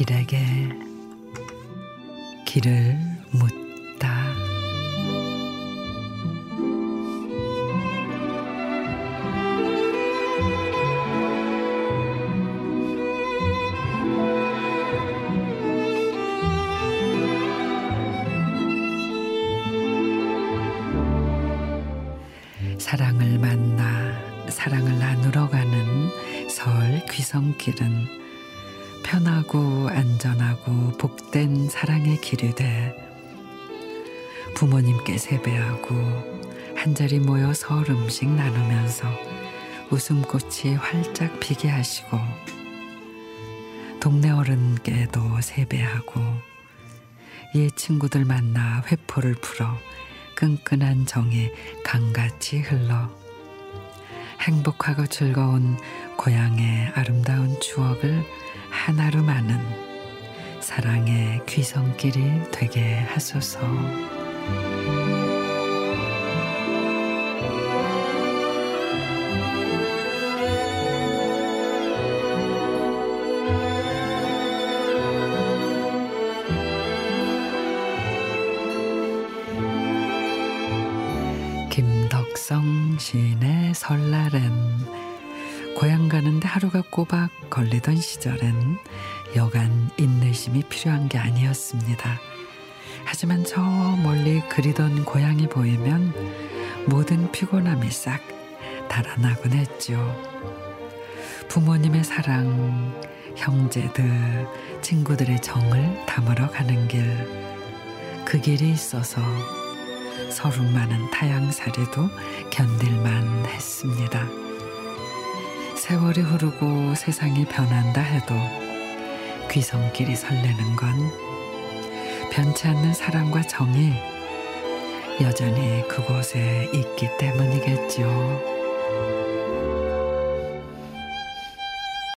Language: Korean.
길에게 길을 묻다. 사랑을 만나 사랑을 나누러 가는 설 귀성길은 편하고 안전하고 복된 사랑의 길이 돼 부모님께 세배하고 한 자리 모여 설 음식 나누면서 웃음꽃이 활짝 피게 하시고 동네 어른께도 세배하고 옛 친구들 만나 회포를 풀어 끈끈한 정이 강같이 흘러 행복하고 즐거운 고향의 아름다운 추억을 하나로 마는 사랑의 귀성길이 되게 하소서. 김덕성 시인의 설날엔 고향 가는데 하루가 꼬박 걸리던 시절엔 여간 인내심이 필요한 게 아니었습니다. 하지만 저 멀리 그리던 고향이 보이면 모든 피곤함이 싹 달아나곤 했죠. 부모님의 사랑, 형제들, 친구들의 정을 담으러 가는 길. 그 길이 있어서 서로 많은 타양살이도 견딜만 했습니다. 세월이 흐르고 세상이 변한다 해도 귀성길이 설레는 건 변치 않는 사랑과 정이 여전히 그곳에 있기 때문이겠죠.